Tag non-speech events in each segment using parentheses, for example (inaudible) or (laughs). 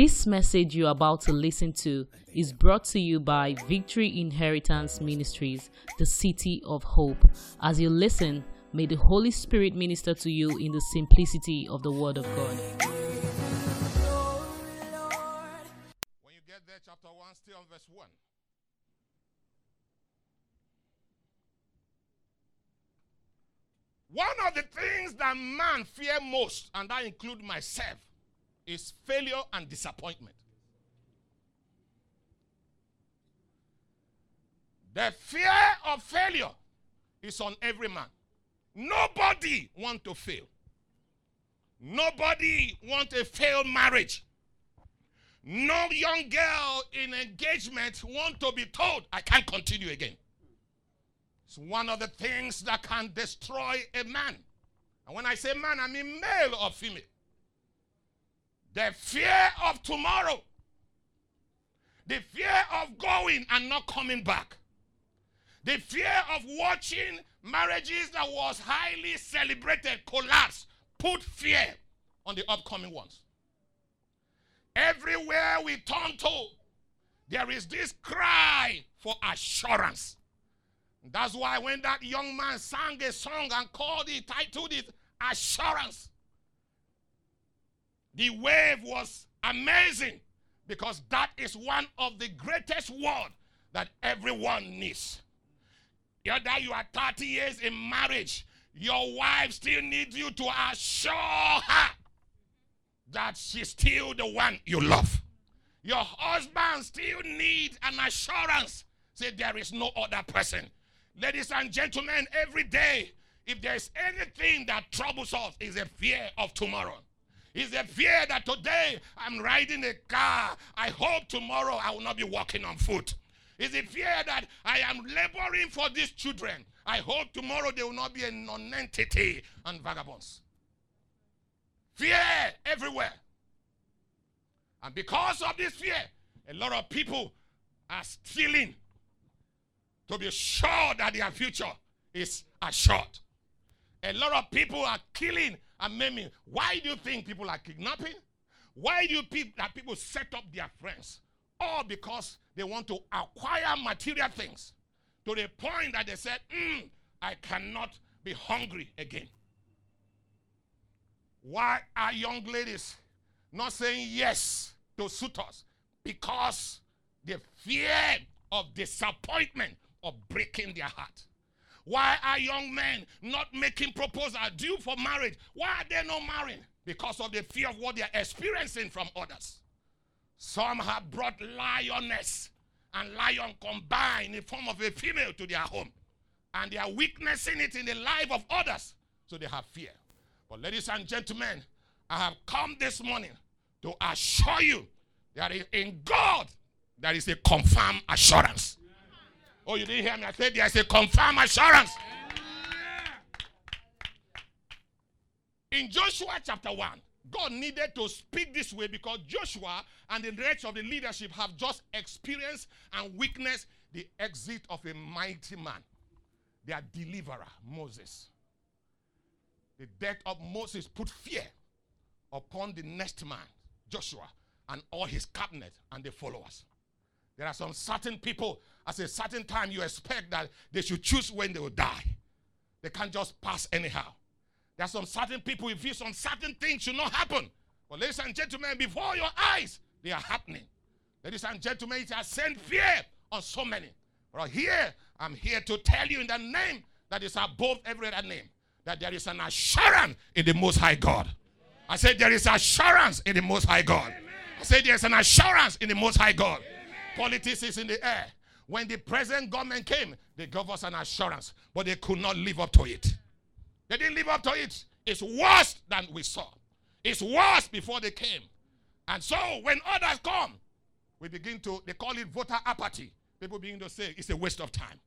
This message you're about to listen to is brought to you by Victory Inheritance Ministries, the City of Hope. As you listen, may the Holy Spirit minister to you in the simplicity of the Word of God. When you get there, chapter 1, still on verse 1. One of the things that man fear most, and I include myself, is failure and disappointment. The fear of failure is on every man. Nobody want to fail. Nobody want a failed marriage. No young girl in engagement want to be told, I can't continue again. It's one of the things that can destroy a man. And when I say man, I mean male or female. The fear of tomorrow. The fear of going and not coming back. The fear of watching marriages that was highly celebrated collapse. Put fear on the upcoming ones. Everywhere we turn to, there is this cry for assurance. That's why when that young man sang a song and called it, titled it Assurance, the wave was amazing because that is one of the greatest words that everyone needs. Whether you are 30 years in marriage, your wife still needs you to assure her that she's still the one you love. Your husband still needs an assurance. Say there is no other person. Ladies and gentlemen, every day, if there's anything that troubles us, is a fear of tomorrow. Is a fear that today I'm riding a car. I hope tomorrow I will not be walking on foot. Is a fear that I am laboring for these children. I hope tomorrow they will not be a non-entity and vagabonds. Fear everywhere. And because of this fear, a lot of people are stealing to be sure that their future is assured. A lot of people are killing and maiming. Why do you think people are kidnapping? Why do you think that people set up their friends? All because they want to acquire material things to the point that they said, mm, I cannot be hungry again. Why are young ladies not saying yes to suitors? Because the fear of disappointment of breaking their heart. Why are young men not making proposals due for marriage? Why are they not marrying? Because of the fear of what they are experiencing from others. Some have brought lioness and lion combined in the form of a female to their home. And they are witnessing it in the life of others. So they have fear. But, ladies and gentlemen, I have come this morning to assure you that in God there is a confirmed assurance. Oh, you didn't hear me? I said there is a confirmed assurance. In Joshua chapter 1, God needed to speak this way because Joshua and the rest of the leadership have just experienced and witnessed the exit of a mighty man, their deliverer, Moses. The death of Moses put fear upon the next man, Joshua, and all his cabinet and the followers. There are some certain people, at a certain time, you expect that they should choose when they will die. They can't just pass anyhow. There are some certain people, you feel some certain things should not happen. But, ladies and gentlemen, before your eyes, they are happening. Ladies and gentlemen, it has sent fear on so many. But here, I'm here to tell you in the name that is above every other name that there is an assurance in the Most High God. I said there is assurance in the Most High God. I said there's an assurance in the Most High God. Politics is in the air. When the present government came, they gave us an assurance, but they could not live up to it. They didn't live up to it. It's worse than we saw. It's worse before they came. And so when others come, we begin to, they call it voter apathy. People begin to say it's a waste of time.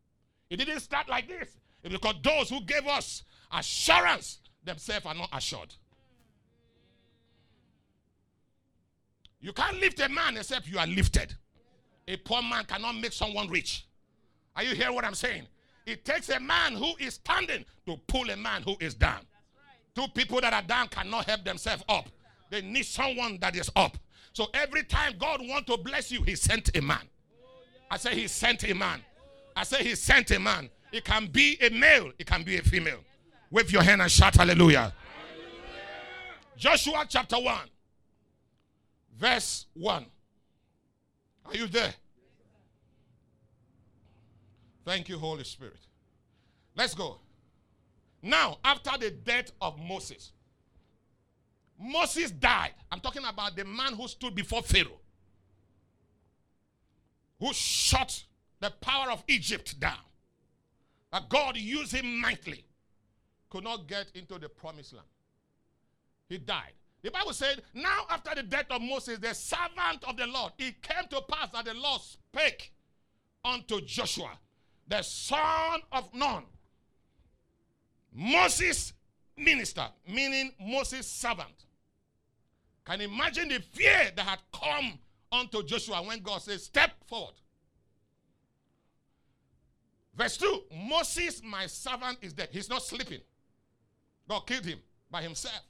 It didn't start like this. It's because those who gave us assurance themselves are not assured. You can't lift a man except you are lifted. A poor man cannot make someone rich. Are you hearing what I'm saying? It takes a man who is standing to pull a man who is down. Two people that are down cannot help themselves up. They need someone that is up. So every time God want to bless you, he sent a man. I say he sent a man. I say he sent a man. It can be a male, it can be a female. Wave your hand and shout hallelujah. Joshua chapter 1, verse 1. Are you there? Thank you, Holy Spirit. Let's go. Now, after the death of Moses, Moses died. I'm talking about the man who stood before Pharaoh, who shut the power of Egypt down. That God used him mightily, could not get into the promised land. He died. The Bible said, Now after the death of Moses, the servant of the Lord, it came to pass that the Lord spake unto Joshua, the son of Nun, Moses' minister, meaning Moses' servant. Can you imagine the fear that had come unto Joshua when God says, Step forward. Verse 2 Moses, my servant, is dead. He's not sleeping. God killed him by himself.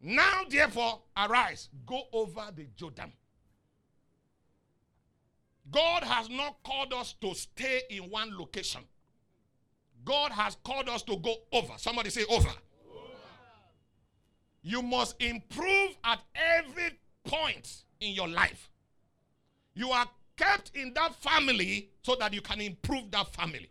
Now, therefore, arise, go over the Jordan. God has not called us to stay in one location. God has called us to go over. Somebody say over. You must improve at every point in your life. You are kept in that family so that you can improve that family.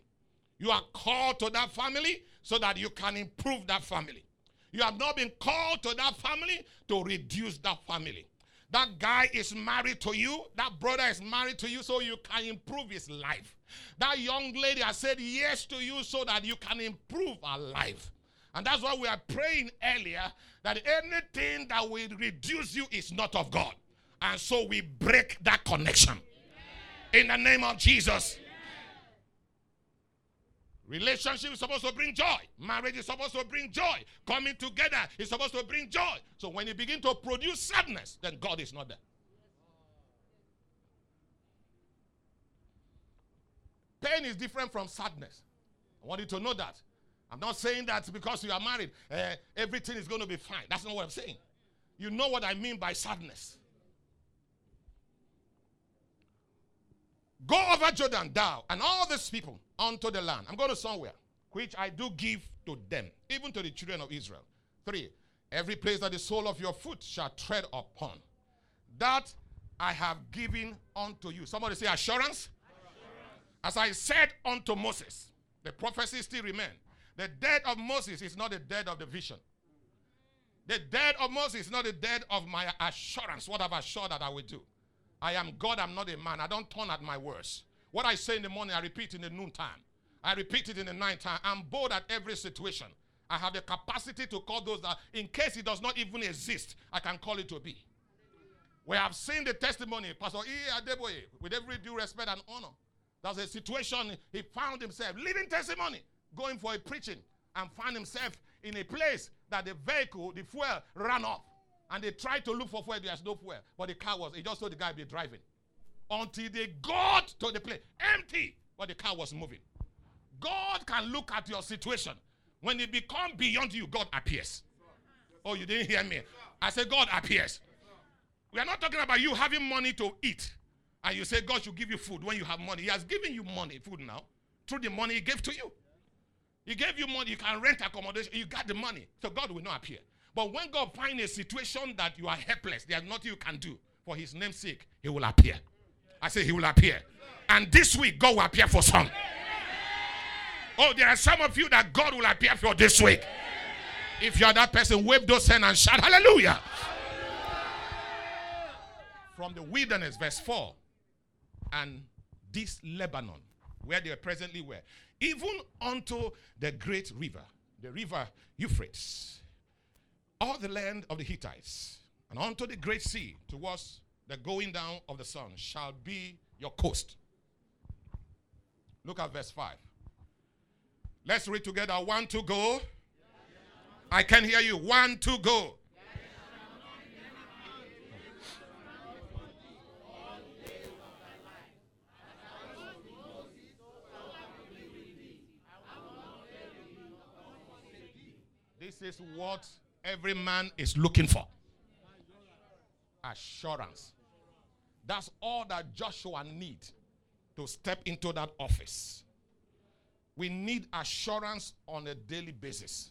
You are called to that family so that you can improve that family. You have not been called to that family to reduce that family. That guy is married to you. That brother is married to you so you can improve his life. That young lady has said yes to you so that you can improve her life. And that's why we are praying earlier that anything that will reduce you is not of God. And so we break that connection. In the name of Jesus. Relationship is supposed to bring joy. Marriage is supposed to bring joy. Coming together is supposed to bring joy. So when you begin to produce sadness, then God is not there. Pain is different from sadness. I want you to know that. I'm not saying that because you are married, uh, everything is going to be fine. That's not what I'm saying. You know what I mean by sadness. Go over Jordan, thou and all these people unto the land. I'm going to somewhere, which I do give to them, even to the children of Israel. Three, every place that the sole of your foot shall tread upon, that I have given unto you. Somebody say assurance. assurance. As I said unto Moses, the prophecy still remains. The death of Moses is not the death of the vision. The death of Moses is not the death of my assurance, what I've assured that I will do. I am God, I'm not a man. I don't turn at my words. What I say in the morning, I repeat in the noontime. I repeat it in the night time. I'm bold at every situation. I have the capacity to call those that, in case it does not even exist, I can call it to be. We have seen the testimony, Pastor E. Adeboye, with every due respect and honor. There's a situation he found himself, living testimony, going for a preaching, and found himself in a place that the vehicle, the fuel, ran off. And they tried to look for fuel, there's no fuel. But the car was, he just saw the guy be driving until they got to the place empty, but the car was moving. God can look at your situation. When it becomes beyond you, God appears. Oh, you didn't hear me. I said, God appears. We are not talking about you having money to eat. And you say, God should give you food when you have money. He has given you money, food now, through the money He gave to you. He gave you money, you can rent accommodation, you got the money. So God will not appear. But when God finds a situation that you are helpless, there's nothing you can do for His name's sake, He will appear. I say he will appear. And this week, God will appear for some. Oh, there are some of you that God will appear for this week. If you are that person, wave those hands and shout hallelujah. From the wilderness, verse 4, and this Lebanon, where they presently were, even unto the great river, the river Euphrates, all the land of the Hittites, and unto the great sea towards the going down of the sun shall be your coast. Look at verse 5. Let's read together. One to go. I can hear you. One to go. This is what every man is looking for. Assurance. That's all that Joshua need to step into that office. We need assurance on a daily basis.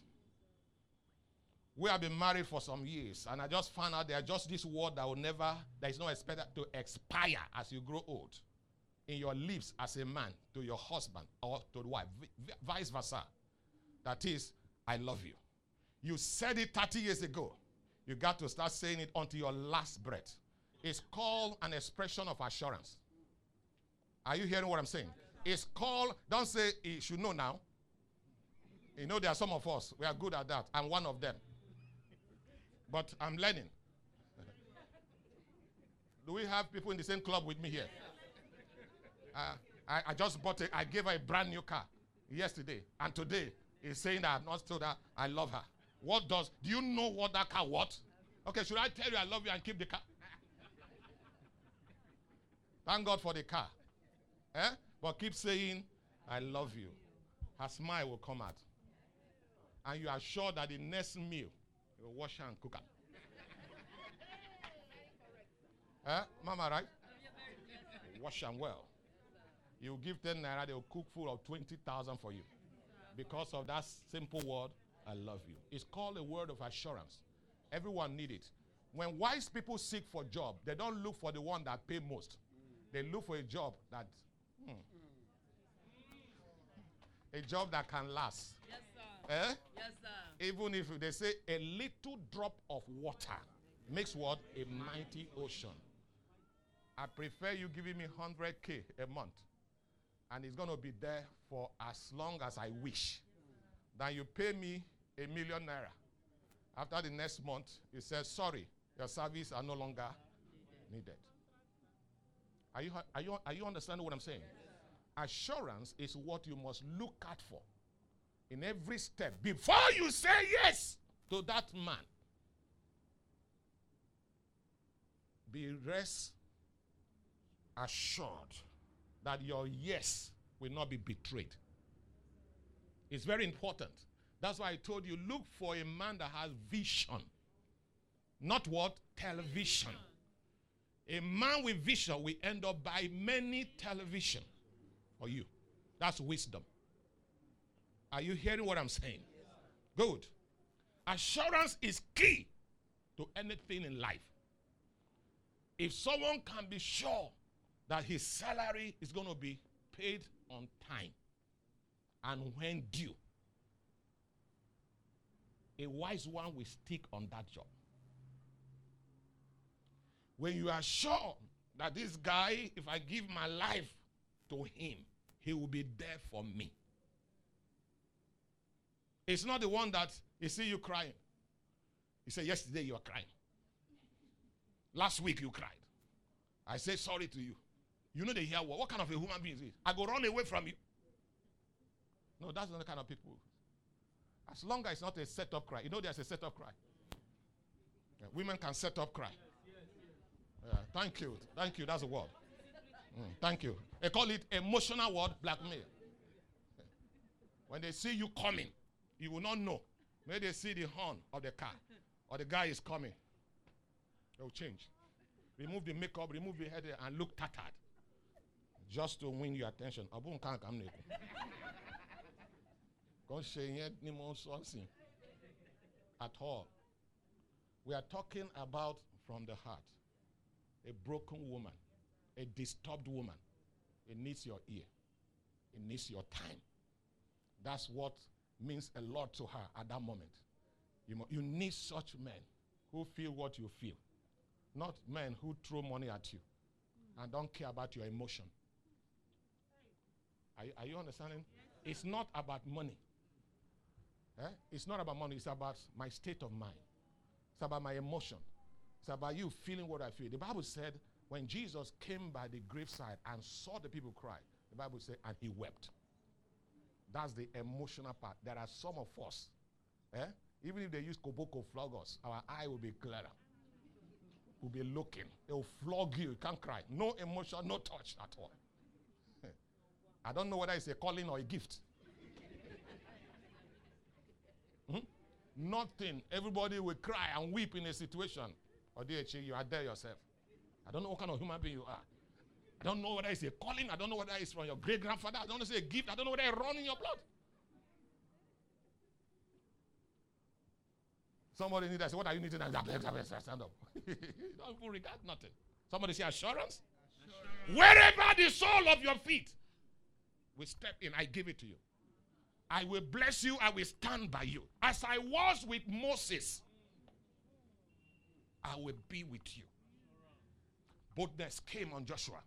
We have been married for some years, and I just found out there's just this word that will never, that is not expected to expire as you grow old. In your lips as a man to your husband or to the wife, vice versa. That is, I love you. You said it 30 years ago. You got to start saying it until your last breath. It's called an expression of assurance. Are you hearing what I'm saying? It's called, don't say you should know now. You know, there are some of us, we are good at that. I'm one of them. But I'm learning. (laughs) Do we have people in the same club with me here? Uh, I, I, just bought it. I gave her a brand new car yesterday. And today, he's saying that I've not told her I love her. What does, do you know what that car what? Okay, should I tell you I love you and keep the car? Thank God for the car. Eh? But keep saying, I love you. Her smile will come out. And you are sure that the next meal, you will wash and cook it. (laughs) eh? Mama, right? Wash them well. You give 10 naira, they'll cook food of 20,000 for you. Because of that simple word, I love you. It's called a word of assurance. Everyone need it. When wise people seek for job, they don't look for the one that pay most. They look for a job that hmm, a job that can last. Yes, sir. Eh? Yes, sir. Even if they say a little drop of water makes what? A mighty ocean. I prefer you giving me 100K a month and it's going to be there for as long as I wish than you pay me a million naira. After the next month, you say, sorry, your service are no longer needed. Are you, are you, are you understanding what I'm saying? Assurance is what you must look out for in every step before you say yes to that man. Be rest assured that your yes will not be betrayed. It's very important. That's why I told you look for a man that has vision. Not what? Television. A man with vision will end up by many television for you. That's wisdom. Are you hearing what I'm saying? Good. Assurance is key to anything in life. If someone can be sure that his salary is going to be paid on time and when due, a wise one will stick on that job. When you are sure that this guy, if I give my life to him, he will be there for me. It's not the one that he see you crying. He said, Yesterday you were crying. Last week you cried. I say sorry to you. You know they hear what? What kind of a human being is this? I go run away from you. No, that's not the kind of people. As long as it's not a set up cry. You know there's a set up cry. Yeah, women can set up cry. Thank you. Thank you. That's a word. Mm, thank you. They call it emotional word blackmail. When they see you coming, you will not know. Maybe they see the horn of the car or the guy is coming. They'll change. Remove the makeup, remove the head, and look tattered. Just to win your attention. At all. We are talking about from the heart a broken woman, a disturbed woman. It needs your ear, it needs your time. That's what means a lot to her at that moment. You, you need such men who feel what you feel, not men who throw money at you and don't care about your emotion. Are, are you understanding? It's not about money. Eh? It's not about money. It's about my state of mind. It's about my emotion. It's about you feeling what I feel. The Bible said when Jesus came by the graveside and saw the people cry, the Bible said, and he wept. That's the emotional part. There are some of us, eh? even if they use koboko flog us, our eye will be clearer. We'll be looking. They'll flog you. You can't cry. No emotion, no touch at all. (laughs) I don't know whether it's a calling or a gift. (laughs) hmm? Nothing. Everybody will cry and weep in a situation Or DHE, you are there yourself. I don't know what kind of human being you are. I don't know whether it's a calling. I don't know whether it's from your great grandfather. I don't know if it's a gift. I don't know whether it's running your blood. Somebody need to say, What are you needing? Stand up. (laughs) don't even regard nothing. Somebody say assurance. assurance. Wherever the sole of your feet will step in, I give it to you. I will bless you. I will stand by you. As I was with Moses, I will be with you. Boldness came on Joshua.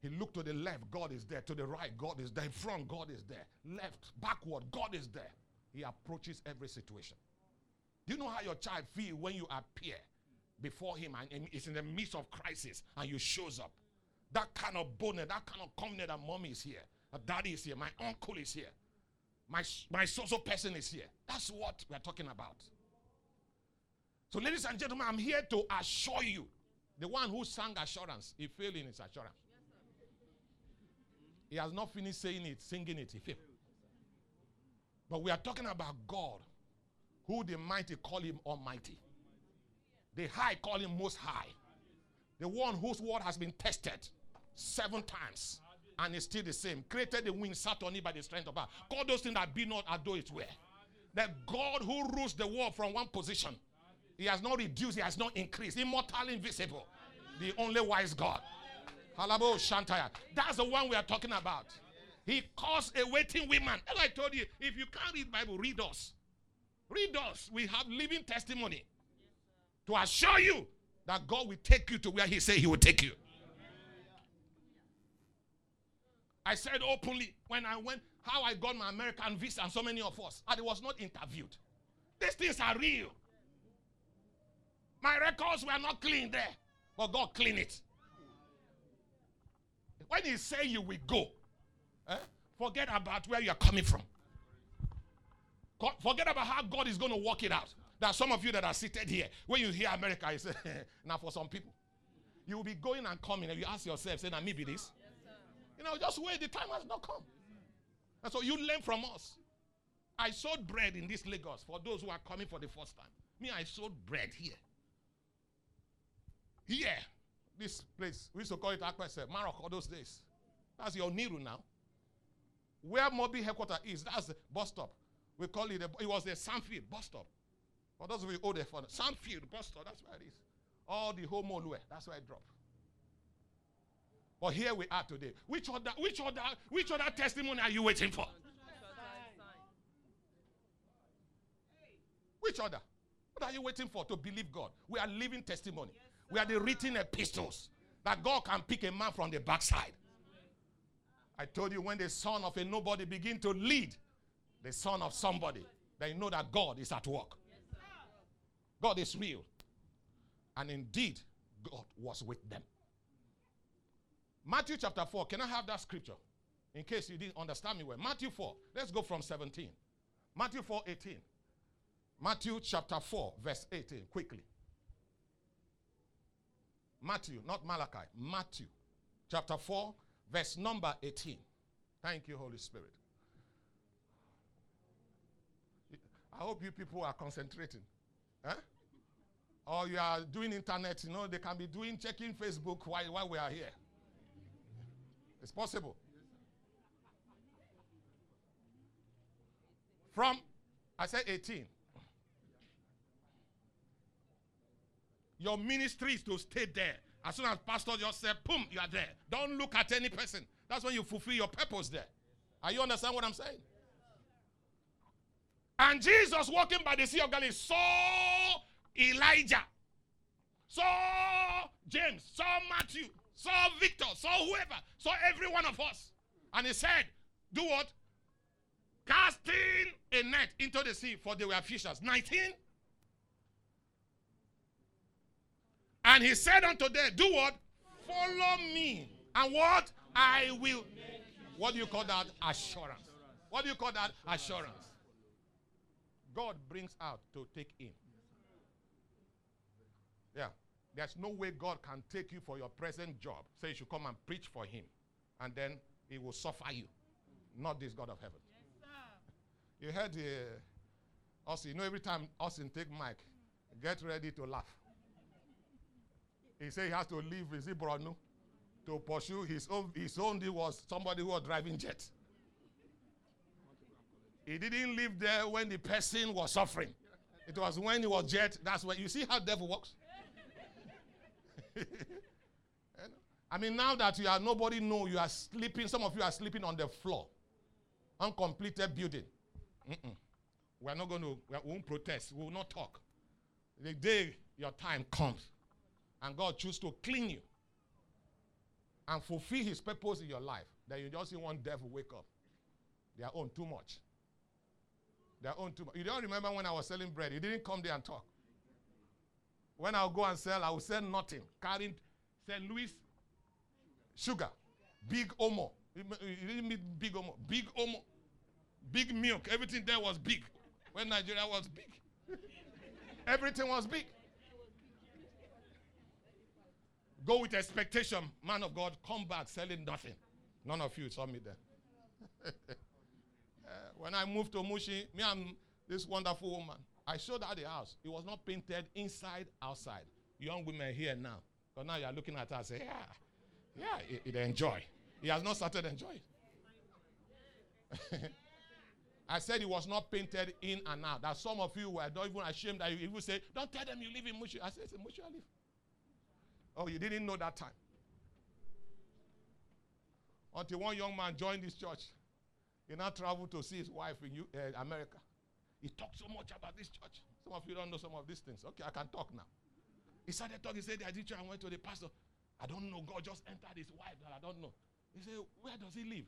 He looked to the left, God is there. To the right, God is there. In front, God is there. Left, backward, God is there. He approaches every situation. Do you know how your child feel when you appear before him and it's in the midst of crisis and you shows up? That kind of bonnet, that kind of confidence that mommy is here, that daddy is here, my uncle is here, my, my social person is here. That's what we're talking about. So, ladies and gentlemen, I'm here to assure you the one who sang assurance, he failed in his assurance. He has not finished saying it, singing it, he failed. But we are talking about God, who the mighty call him Almighty, the high call him Most High, the one whose word has been tested seven times and is still the same. Created the wind, sat on it by the strength of power. Call those things that be not as though it were. The God who rules the world from one position he has not reduced, he has not increased. Immortal, invisible. The only wise God. Halabo Shantaya. That's the one we are talking about. He caused a waiting woman. As I told you, if you can't read Bible, read us. Read us. We have living testimony to assure you that God will take you to where He said He will take you. I said openly when I went, how I got my American visa, and so many of us, and it was not interviewed. These things are real. My records were not clean there, but God clean it. When He say you will go, eh, forget about where you are coming from. Forget about how God is going to work it out. There are some of you that are seated here. When you hear America, you say, (laughs) now for some people, you will be going and coming, and you ask yourself, say, now maybe this. You know, just wait, the time has not come. And so you learn from us. I sold bread in this Lagos for those who are coming for the first time. Me, I sold bread here. Here, this place, we used to call it Akwese, Morocco those days. That's your Niru now. Where Mobi headquarters is, that's the bus stop. We call it, it was the Sandfield bus stop. For those of you old for Sandfield bus stop, that's where it is. All the home Olue, that's where it dropped. But here we are today. Which other, which other, which other testimony are you waiting for? Which other? What are you waiting for to believe God? We are living testimony. We are the written epistles that God can pick a man from the backside. I told you when the son of a nobody begin to lead the son of somebody, then you know that God is at work. God is real. And indeed, God was with them. Matthew chapter 4. Can I have that scripture? In case you didn't understand me well. Matthew 4. Let's go from 17. Matthew 4 18. Matthew chapter 4, verse 18. Quickly. Matthew, not Malachi. Matthew chapter 4, verse number 18. Thank you, Holy Spirit. I hope you people are concentrating. Huh? Or you are doing internet, you know, they can be doing checking Facebook while, while we are here. It's possible. From, I said 18. Your ministry is to stay there. As soon as pastor just said, boom, you are there. Don't look at any person. That's when you fulfill your purpose there. Are you understand what I'm saying? And Jesus walking by the Sea of Galilee saw Elijah, saw James, saw Matthew, saw Victor, saw whoever, saw every one of us. And he said, Do what? Casting a net into the sea, for they were fishers. 19 And he said unto them, Do what? Follow me. And what? I will. What do you call that? Assurance. What do you call that? Assurance. God brings out to take in. Yeah. There's no way God can take you for your present job. Say you should come and preach for him. And then he will suffer you. Not this God of heaven. You heard uh, Austin. You know, every time Austin take mic, get ready to laugh. He said he has to leave, is it to pursue his own. His own deal was somebody who was driving jet. He didn't live there when the person was suffering. It was when he was jet. That's when you see how devil works. (laughs) I mean, now that you are nobody know you are sleeping. Some of you are sleeping on the floor, uncompleted building. Mm-mm. We are not going to. We won't protest. We will not talk. The day your time comes, and God chooses to clean you and fulfill His purpose in your life, then you just see one devil wake up. They are own too much. They are own too much. You don't remember when I was selling bread? You didn't come there and talk. When I'll go and sell, I will sell nothing. Carrying St. Louis sugar, big omo. You didn't mean big omo, big omo, big milk. Everything there was big. When Nigeria was big, everything was big. Go with expectation, man of God. Come back selling nothing. None of you saw me there. uh, (laughs) when I moved to Mushin, me and this wonderful woman, I showed her the house. It was not painted inside, outside. Young women here now. But now you are looking at her and say, yeah, yeah, it, it enjoy. He has not started enjoying. (laughs) I said it was not painted in and out. That some of you were not even ashamed that you even say, Don't tell them you live in Mushin. I said, Mushin I live. Oh, you didn't know that time. Until one young man joined this church. He now traveled to see his wife in uh, America. He talked so much about this church. Some of you don't know some of these things. Okay, I can talk now. He started talking. He said, I did I went to the pastor. I don't know. God just entered his wife that I don't know. He said, Where does he live?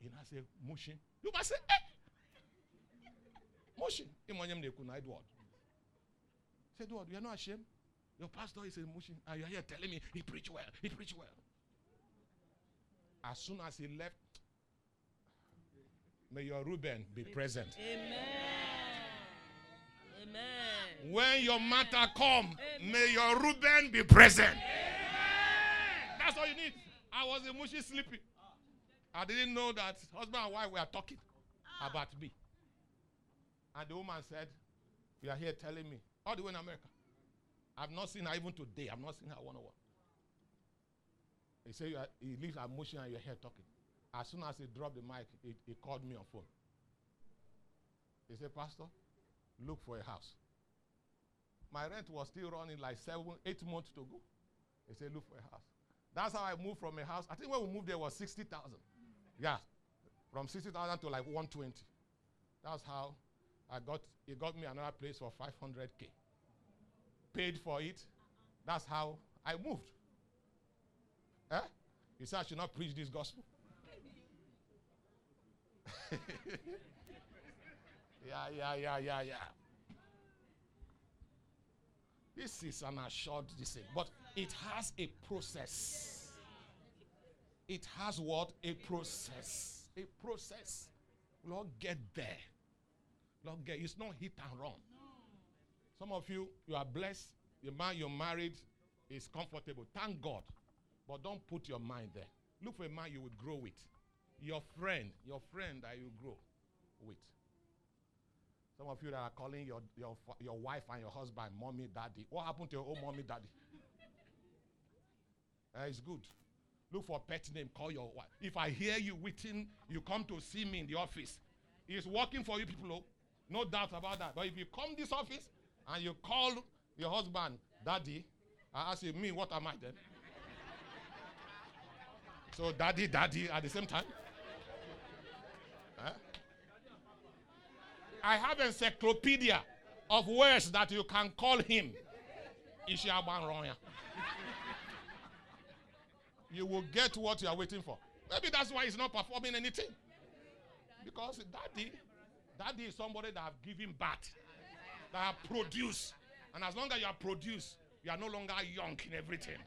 He now said, Mushin. You must say, Eh? (laughs) Mushin. Edward. He said, Edward, you are not ashamed? Your pastor is a Mushin, and you are here telling me he preached well. He preached well. As soon as he left, may your Reuben be present. Amen. Amen. When your matter come, may your Reuben be present. That's all you need. I was in Mushin sleeping. I didn't know that husband and wife were talking ah. about me. And the woman said, You are here telling me, all the way in America. I've not seen her even today. I've not seen her one on one. He said, He leaves her motion and you're here talking. As soon as he dropped the mic, he, he called me on phone. He said, Pastor, look for a house. My rent was still running like seven, eight months to go. He said, look for a house. That's how I moved from a house. I think when we moved there was 60,000. Yeah. From 60,000 to like 120. That's how I got, he got me another place for 500K. Paid for it. That's how I moved. Eh? He said I should not preach this gospel. (laughs) yeah, yeah, yeah, yeah, yeah. This is an assured decision, but it has a process. It has what? A process. A process. Lord, get there. Lord, get. It's not hit and run. Some of you, you are blessed. The man you're married is comfortable. Thank God. But don't put your mind there. Look for a man you would grow with. Your friend, your friend that you grow with. Some of you that are calling your, your, your wife and your husband mommy, daddy. What happened to your old mommy, daddy? Uh, (laughs) it's good. Look for a pet name, call your wife. If I hear you waiting, you come to see me in the office. It's working for you people, oh. no doubt about that. But if you come this office and you call your husband daddy, I ask you, me, what am I then? so daddy, daddy at the same time? Huh? I have an encyclopedia of words that you can call him. you will get what you are waiting for. Maybe that's why he's not performing anything. Because daddy, daddy is somebody that have given birth, that have produced. And as long as you are produced, you are no longer young in everything.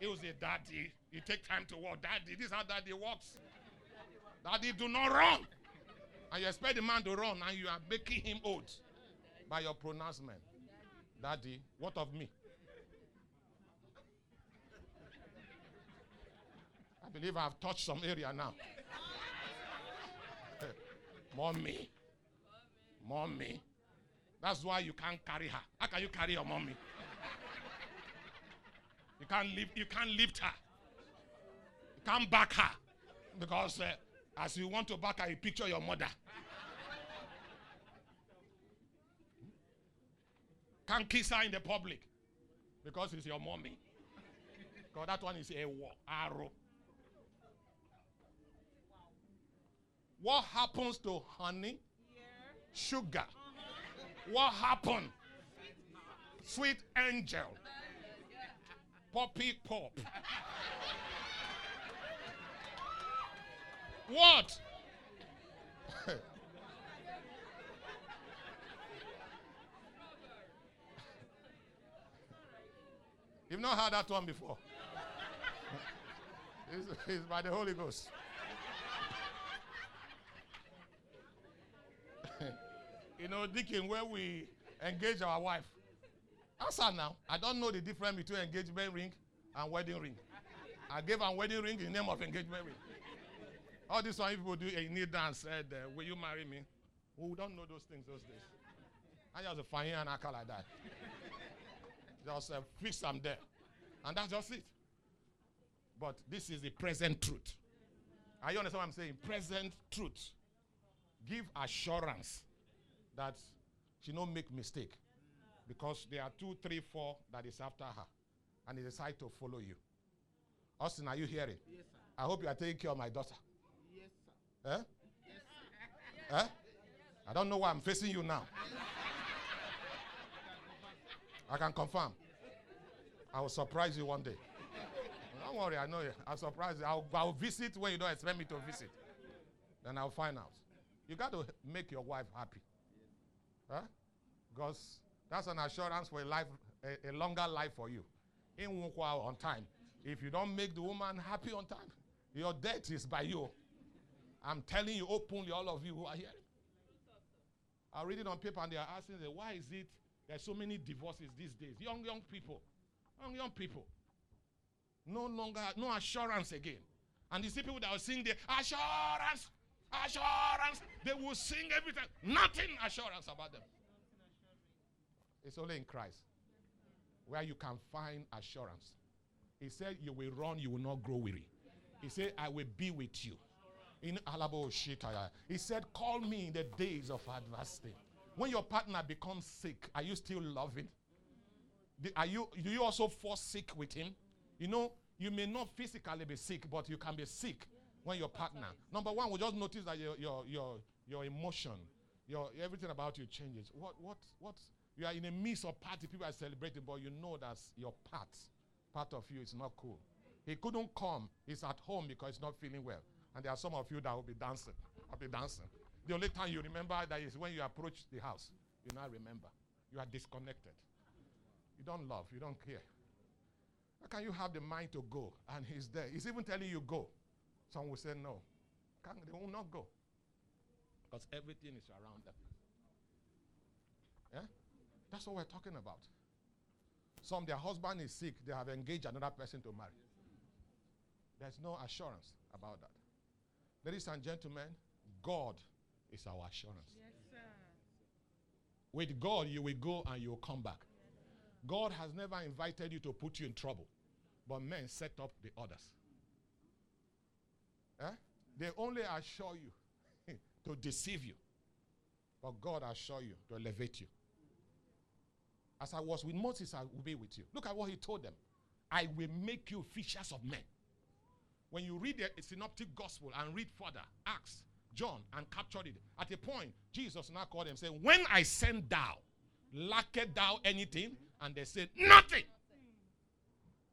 He was a daddy. You take time to walk. Daddy, this is how daddy walks. Daddy, do not run. And you expect the man to run, and you are making him old by your pronouncement. Daddy, what of me? I believe I've touched some area now. (laughs) mommy. Mommy. That's why you can't carry her. How can you carry your mommy? You can't lift, you can't lift her. You can't back her. Because uh, as you want to back her, you picture your mother. Can't kiss her in the public because it's your mommy. Because that one is a war, arrow. What happens to honey? Sugar. What happened? Sweet angel. Poppy pop. What? (laughs) You've not heard that one before. (laughs) it's, it's by the Holy Ghost. You know, Deacon, where we engage our wife. Answer now. I don't know the difference between engagement ring and wedding ring. I gave a wedding ring in the name of engagement ring. All these one people do a knee dance said, uh, Will you marry me? We don't know those things those days. I just a fine and act like that. just uh, fix them there. And that's just it. But this is the present truth. Are you understand what I'm saying? Present truth. Give assurance that she don't make mistake. Because there are two, three, four that is after her. And they decide to follow you. Austin, are you hearing? Yes, sir. I hope you are taking care of my daughter. Yes, sir. Eh? Eh? I don't know why I'm facing you now. I can confirm. I will surprise you one day. Don't worry, I know you. I'll surprise you. I'll, I'll visit when you don't expect me to visit. Then I'll find out. You got to make your wife happy. Huh? Because that's an assurance for a life, a, a longer life for you. In Wukwa on time. If you don't make the woman happy on time, your death is by you. I'm telling you openly, all of you who are here. I read it on paper and they are asking, why is it there's so many divorces these days? Young, young people. Young, young people. No longer, no assurance again. And you see people that are sing the assurance, assurance. They will sing every time. Nothing assurance about them. It's only in Christ where you can find assurance. He said, You will run, you will not grow weary. He said, I will be with you. In Alabo Shitaya. He said, Call me in the days of adversity. When your partner becomes sick, are you still loving? Are you do you also fall sick with him? You know, you may not physically be sick, but you can be sick when your partner. Number one, we just notice that your your your your emotion, your everything about you changes. What what what you are in a midst of party, people are celebrating, but you know that your part, part of you is not cool. He couldn't come. He's at home because he's not feeling well. And there are some of you that will be dancing. I'll be dancing. The only time you remember that is when you approach the house. You now remember. You are disconnected. You don't love. You don't care. How can you have the mind to go and he's there? He's even telling you go. Some will say no. Can, they will not go. Because everything is around them. Yeah? That's what we're talking about. Some, their husband is sick, they have engaged another person to marry. There's no assurance about that. Ladies and gentlemen, God is our assurance. Yes, sir. With God, you will go and you will come back. God has never invited you to put you in trouble, but men set up the others. Eh? They only assure you (laughs) to deceive you, but God assure you to elevate you. As I was with Moses, I will be with you. Look at what he told them. I will make you fishers of men. When you read the synoptic gospel and read further, Acts, John, and captured it, at a point, Jesus now called them, saying, When I send thou, lackest thou anything? And they said, Nothing.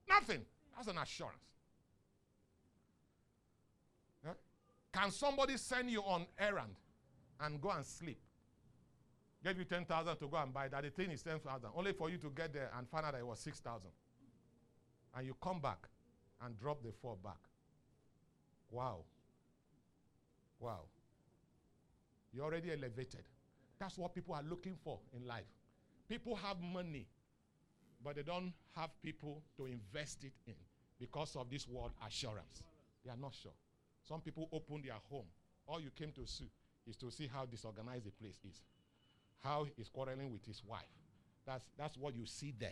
Nothing. That's an assurance. Yeah? Can somebody send you on errand and go and sleep? Give you 10,000 to go and buy that. The thing is 10,000. Only for you to get there and find out that it was 6,000. And you come back and drop the four back. Wow. Wow. You're already elevated. That's what people are looking for in life. People have money, but they don't have people to invest it in because of this word assurance. They are not sure. Some people open their home. All you came to see is to see how disorganized the place is, how he's quarreling with his wife. That's, that's what you see there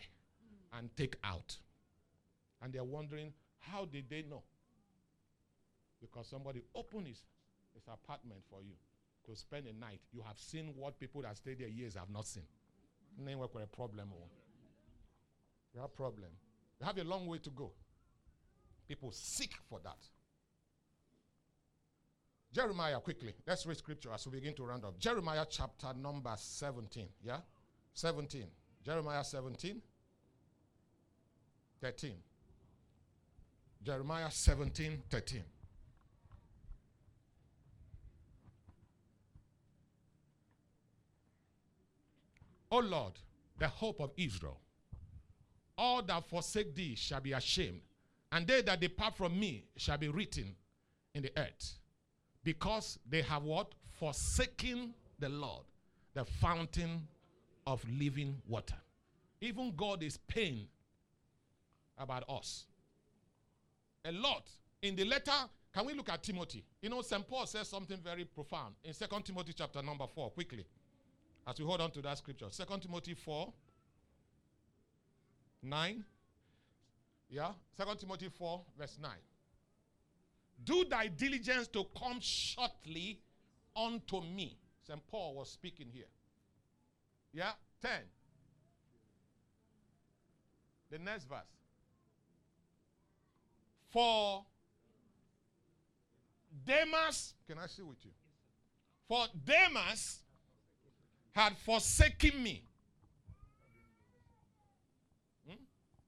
and take out. And they're wondering, how did they know? Because somebody opened his, his apartment for you to spend a night. You have seen what people that stay there years have not seen. Then work with a problem. oh. You have a problem. You have a long way to go. People seek for that. Jeremiah, quickly. Let's read scripture as we begin to round up. Jeremiah chapter number 17. Yeah? 17. Jeremiah 17. 13. Jeremiah 17, 13. O Lord, the hope of Israel, all that forsake thee shall be ashamed, and they that depart from me shall be written in the earth. Because they have what? Forsaken the Lord, the fountain of living water. Even God is pained about us. A lot. In the letter, can we look at Timothy? You know, St. Paul says something very profound in 2 Timothy chapter number 4, quickly. As we hold on to that scripture. 2 Timothy 4, 9. Yeah? 2 Timothy 4, verse 9. Do thy diligence to come shortly unto me. St. Paul was speaking here. Yeah? 10. The next verse. For Demas, can I see with you? For Demas had forsaken me. Hmm?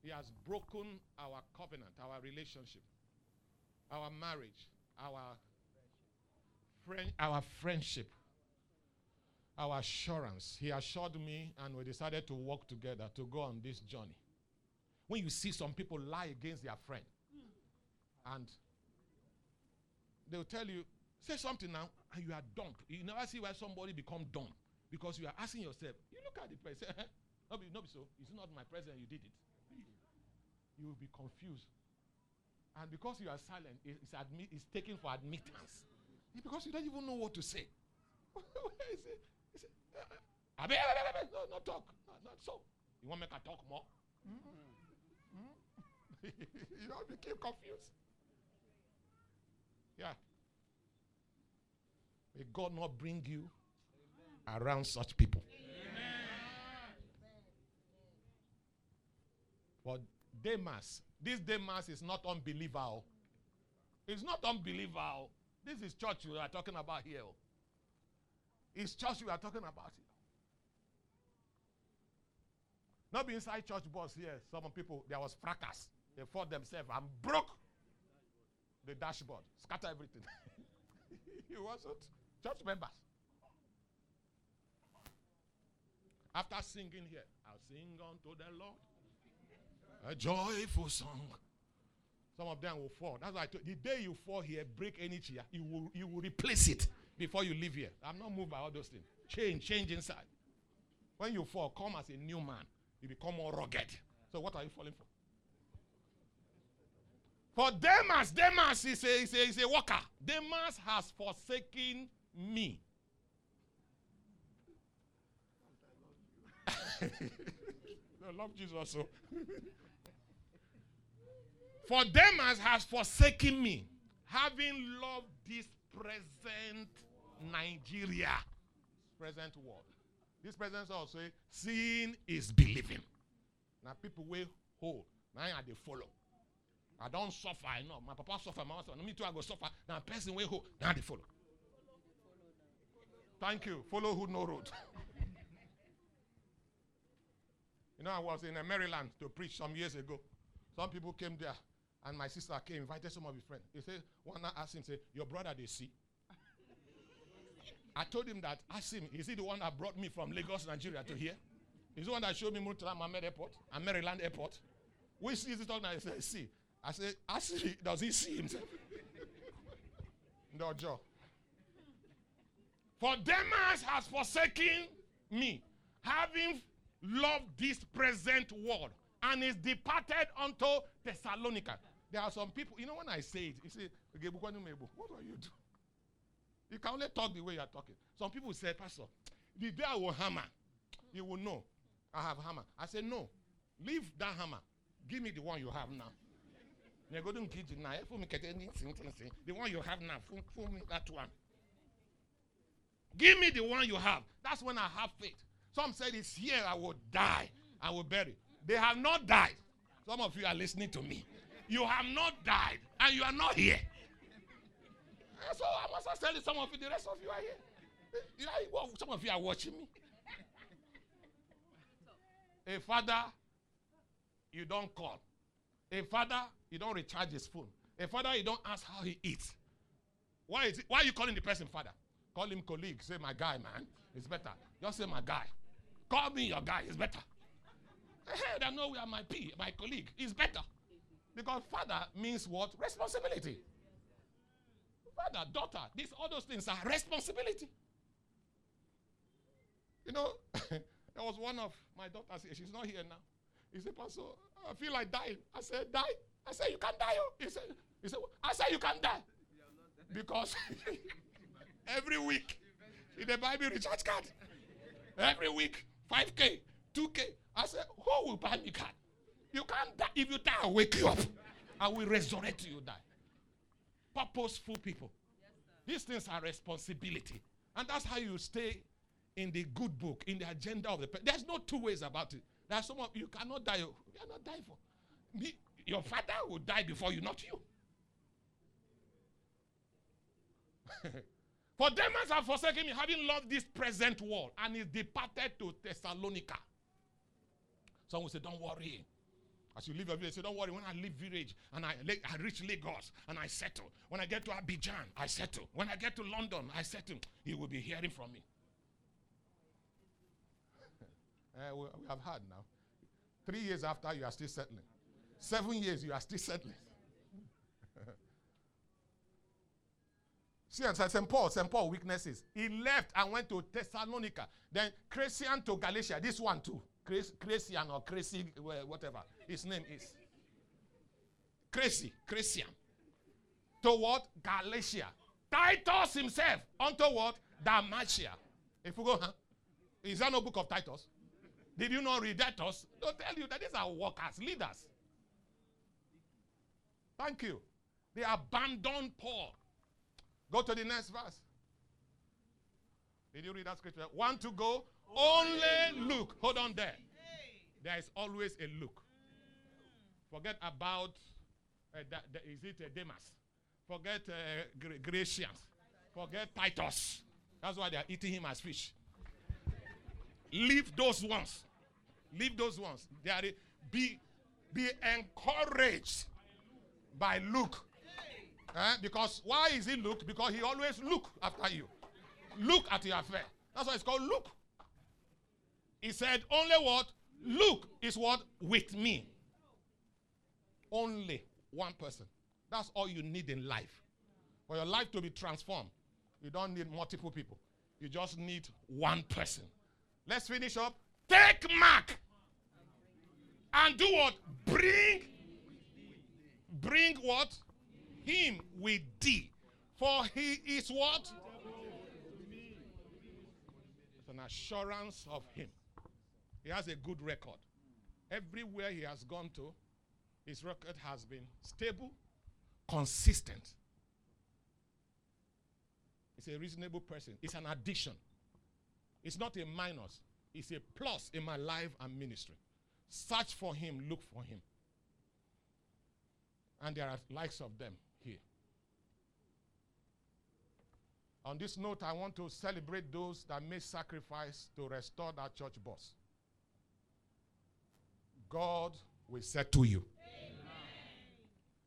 He has broken our covenant, our relationship, our marriage, our friend, our friendship, our assurance. He assured me, and we decided to work together to go on this journey. When you see some people lie against their friend, and they'll tell you, say something now, and you are dumb. You never see why somebody become dumb because you are asking yourself. You look at the person, (laughs) no be, no be so. It's not my president. You did it. You will be confused, and because you are silent, it's admit, it's taken for admittance. It's because you don't even know what to say. (laughs) He say- he say, eh, eh, abe, abe, abe, abe, no, not talk, no, not so. You want me to talk more? (laughs) you don't become confused. Yeah. May God not bring you around such people. But Demas, this Demas is not unbeliever. oh. It's not unbeliever. oh. This is church we are talking about here. oh. It's church we are talking about here. Not be inside church bus here. Some people, there was fracas. They fought themselves and broke the dashboard, scatter everything. (laughs) it wasn't church members. After singing here, I'll sing unto the Lord a joyful song. Some of them will fall. That's why the day you fall here, break any chair, you will you will replace it before you leave here. I'm not moved by all those things. Change, change inside. When you fall, come as a new man. You become more rugged. So what are you falling for? For Demas, Demas is a, is a, is a worker. Demas has forsaken me. (laughs) I love Jesus oh. so. (laughs) For Demas has forsaken me, having loved this present Nigeria, present world. This present also seeing is believing. Now people will hold. Now I they follow. I don't suffer enough. My papa suffer, my mama suffer. Me too, I go suffer. Now person will hold. Now they follow. Thank you. Follow who no road. (laughs) you know, I was in Maryland to preach some years ago. Some people came there, and my sister came, invited some of his friends. He said, one night asked him, say, Your brother they see. I told him that, ask him, is he the one that brought me from Lagos, Nigeria to here? He's the one that showed me Murtala Muhammed Airport and Maryland Airport. Which is he talking about? He said, see. I said, him, does he see himself? no, Joe. For Demas has forsaken me, having loved this present world, and is departed unto Thessalonica. There are some people, you know, when I say it, you say, what are you do? You can only talk the way you are talking. Some people say, Pastor, the day I will hammer, you will know I have hammer. I say, No, leave that hammer. Give me the one you have now. Now. Eh, the one you have now, fool me that one. Give me the one you have. That's when I have faith. Some said it's here I will die. I will bury. They have not died. Some of you are listening to me. You have not died and you are not here. So I must tell you, some of you, the rest of you are here. You know, some of you are watching me. A father, you don't call. A father, you don't recharge his phone. A father, you don't ask how he eats. Why is it, why are you calling the person father? Call him colleague. Say my guy, man. It's better. Just say my guy. Call me your guy. It's better. (laughs) Hey, I know we are my P, my colleague. It's better. Because father means what? Responsibility. Father, daughter, these all those things are responsibility. You know, (laughs) there was one of my daughters here. She's not here now. He said, Pastor, I feel like dying. I said, die. I said, you can't die. Oh. He said, he said, I said, you can't die. Because (laughs) every week in the Bible recharge card. Every week, 5K, 2K. I said, who will buy me card? You can't die. If you die, I'll wake you up. I will resurrect you, die. Purposeful people. These things are responsibility. And that's how you stay in the good book, in the agenda of the. There's no two ways about it. There's some of you cannot die. Oh. You cannot die for. Me, your father will die before you, not you. (laughs) For Demas have forsaken me, having loved this present world, and is departed to Thessalonica. Some will say, Don't worry. As you leave your village, say, Don't worry. When I leave village and I, I reach Lagos and I settle. When I get to Abidjan, I settle. When I get to London, I settle. He will be hearing from me. uh, (laughs) we, we have had now. Three years after, you are still settling. Seven years, you are still settling. (laughs) See, St. Paul, St. Paul weaknesses. He left and went to Thessalonica. Then Crescent to Galatia. This one too. Crescent or Crazy, whatever his name is. Crazy, Crescent. Toward? Galatia. Titus himself. Unto what? Dalmatia. If you go, huh? Is that no book of Titus? Did you not read Titus? Don't tell you that these are workers, leaders. Thank you. They abandoned Paul. Go to the next verse. Did you read that scripture? Want to go? Only look. Hold on there. There is always a look. Forget about, uh, is it uh, Demas? Forget uh, Gracians. Forget Titus. That's why they are eating him as fish. Leave those ones. Leave those ones. They are, be, be encouraged by Luke Eh? Because why is he look? Because he always look after you. Look at your affair. That's why it's called look. He said, only what? Luke is what? With me. Only one person. That's all you need in life. For your life to be transformed, you don't need multiple people. You just need one person. Let's finish up. Take Mark and do what? Bring. Bring what? him with thee. For he is what? It's an assurance of him. He has a good record. Everywhere he has gone to, his record has been stable, consistent. It's a reasonable person. It's an addition. It's not a minus. It's a plus in my life and ministry. Search for him, look for him. And there are likes of them. Here. On this note, I want to celebrate those that made sacrifice to restore that church bus. God will settle you. Amen.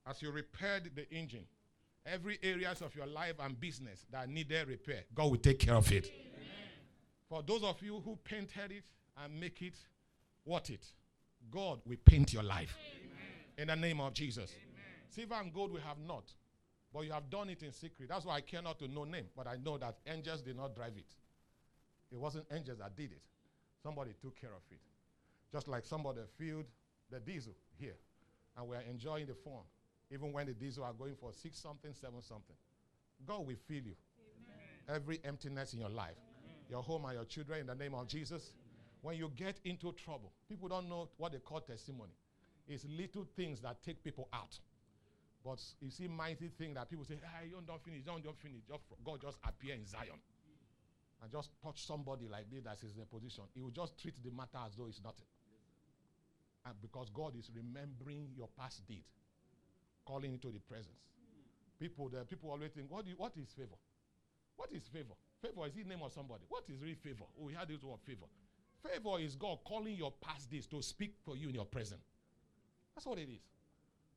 As you repaired the engine, every areas of your life and business that needed repair, God will take care of it. Amen. For those of you who painted it and make it what it, God will paint your life. Amen. In the name of Jesus. Silver and gold we have not, but you have done it in secret. That's why I care not to know name, but I know that angels did not drive it. It wasn't angels that did it. Somebody took care of it. Just like somebody filled the diesel here, and we're enjoying the phone, even when the diesel are going for six something, seven something. God will fill you. Amen. Every emptiness in your life, Amen. your home and your children, in the name of Jesus. When you get into trouble, people don't know what they call testimony. It's little things that take people out. But you see mighty thing that people say, ah, you don't finish, don't, don't finish. Just, God just appear in Zion and just touch somebody like this that is in a position. He will just treat the matter as though it's nothing. And because God is remembering your past deed, calling into the presence. People, the people always think, what, you, what is favor? What is favor? Favor is the name of somebody. What is real favor? Oh, we had this word favor. Favor is God calling your past deeds to speak for you in your present. That's what it is.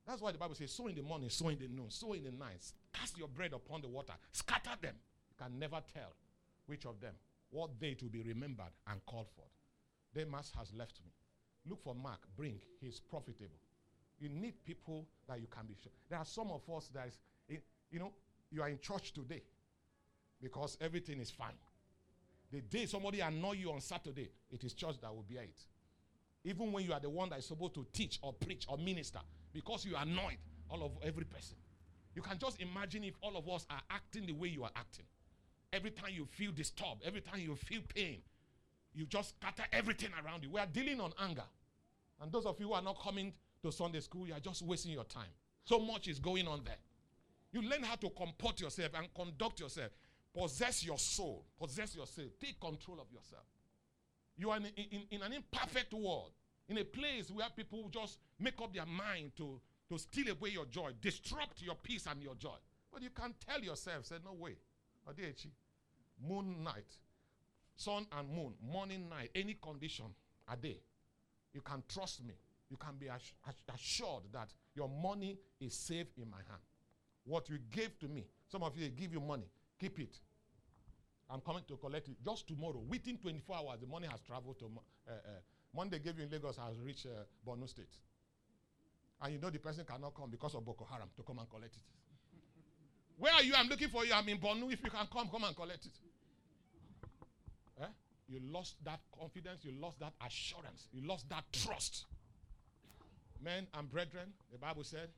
That's why the Bible says, sow in the morning, sow in the noon, sow in the night. Cast your bread upon the water. Scatter them. You can never tell which of them, what day to be remembered and called for. Demas has left me. Look for Mark. Bring. He's profitable. You need people that you can be sure. There are some of us that is, eh, you know, you are in church today because everything is fine. The day somebody annoy you on Saturday, it is church that will bear it. Even when you are the one that is supposed to teach or preach or minister, because you annoyed all of every person. You can just imagine if all of us are acting the way you are acting. Every time you feel disturbed, every time you feel pain, you just scatter everything around you. We are dealing on anger. And those of you who are not coming to Sunday school, you are just wasting your time. So much is going on there. You learn how to comport yourself and conduct yourself. Possess your soul. Possess yourself. Take control of yourself. You are in, in, in an imperfect world, in a place where people just make up their mind to, to steal away your joy, disrupt your peace and your joy. But you can tell yourself, say, no way. Moon night, sun and moon, morning, night, any condition, a day. You can trust me. You can be assured that your money is safe in my hand. What you gave to me, some of you give you money, keep it. I'm coming to collect it just tomorrow. Within 24 hours, the money has traveled to uh, uh, Monday gave you in Lagos has reached uh, Borno State. And you know the person cannot come because of Boko Haram to come and collect it. (laughs) Where are you? I'm looking for you. I'm in Borno. If you can come, come and collect it. You lost that confidence. You lost that assurance. You lost that trust. Men and brethren, the Bible said,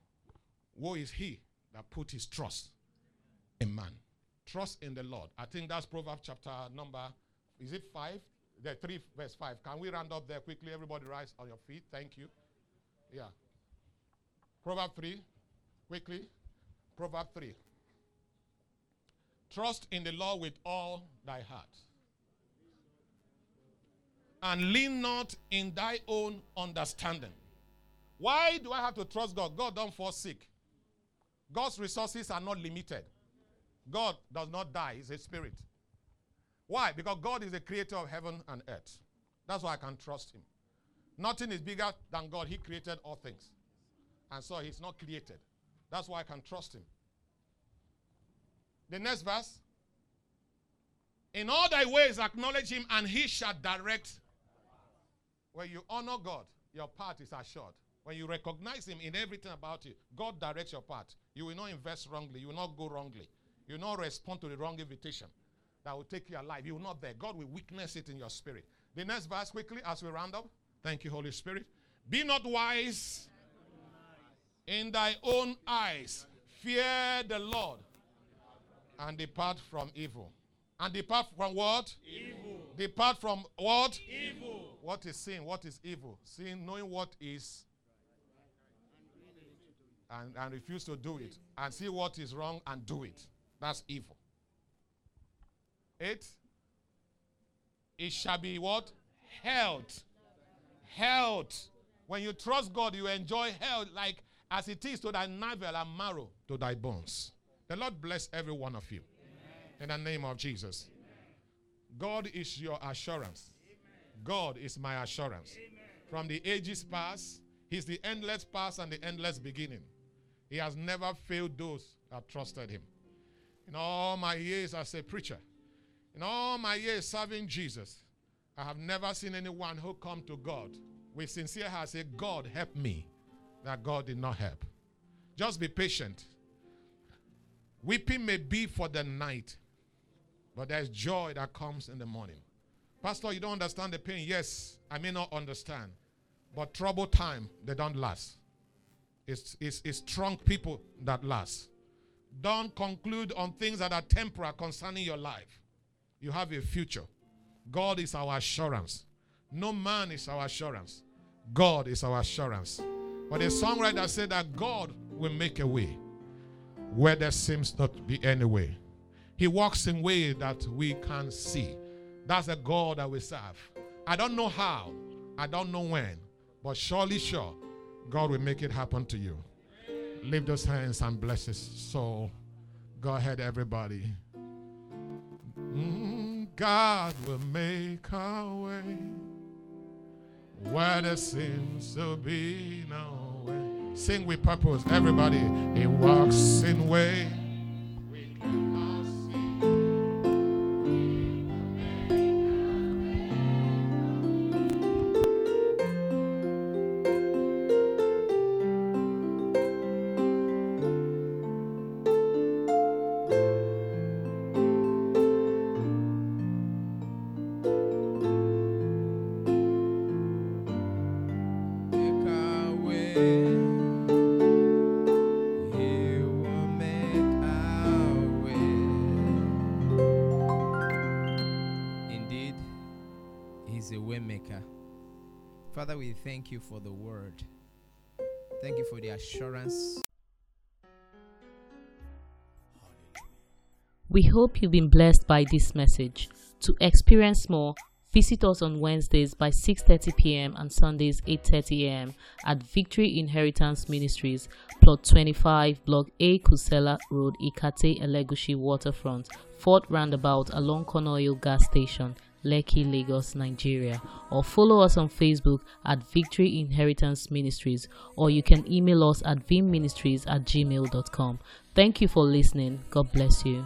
Woe is he that put his trust in man. Trust in the Lord. I think that's Proverbs chapter number, is it five? The three verse five. Can we round up there quickly? Everybody rise on your feet. Thank you. Yeah. Proverb three, quickly. Proverb three. Trust in the Lord with all thy heart. And lean not in thy own understanding. Why do I have to trust God? God don't fall sick. God's resources are not limited. God does not die, He's a spirit. Why? Because God is the creator of heaven and earth. That's why I can trust Him. Nothing is bigger than God. He created all things. And so He's not created. That's why I can trust Him. The next verse. In all thy ways acknowledge Him, and He shall direct. When you honor God, your path is assured. When you recognize Him in everything about you, God directs your path. You will not invest wrongly. You will not go wrongly. You will not respond to the wrong invitation that will take you alive. You will not there. God will witness it in your spirit. The next verse, quickly, as we round up. Thank you, Holy Spirit. Be not wise in thy own eyes. Fear the Lord and depart from evil. And depart from what? Evil. Depart from what? Evil. What is sin? What is evil? Sin, knowing what is and, and refuse to do it. And see what is wrong and do it. That's evil. Eight. It shall be what? Health. Health. When you trust God, you enjoy health like as it is to thy navel and marrow to thy bones. The Lord bless every one of you. Amen. In the name of Jesus. Amen. God is your assurance. Amen. God is my assurance. From the ages past, He's the endless past and the endless beginning. He has never failed those that trusted Him. In all my years as a preacher, in all my years serving Jesus, I have never seen anyone who come to God with sincere heart say, God help me, that God did not help. Just be patient. Weeping may be for the night, but there's joy that comes in the morning. Pastor, you don't understand the pain. Yes, I may not understand. But trouble time, they don't last. It's, it's, it's strong people that last. Don't conclude on things that are temporal concerning your life. You have a future. God is our assurance. No man is our assurance. God is our assurance. But the songwriter said that God will make a way where there seems not to be any way. He walks in way that we can't see. That's the God that we serve. I don't know how, I don't know when, but surely, sure, God will make it happen to you. Lift those hands and bless his soul. Go ahead, everybody. Mm, God will make a way where there seems to be no way. Sing with purpose, everybody. He walks in way. Thank you for the word. Thank you for the assurance. We hope you've been blessed by this message. To experience more, visit us on Wednesdays by 6:30 p.m. and Sundays 8:30 a.m. at Victory Inheritance Ministries, plot 25, block A, Kusenla Road, Ikate, Elegushi Waterfront, Fort Roundabout along Conoil Gas Station, Lekki, Lagos, Nigeria. Or follow us on Facebook at Victory Inheritance Ministries, or you can email us at vimministries at gmail.com. Thank you for listening. God bless you.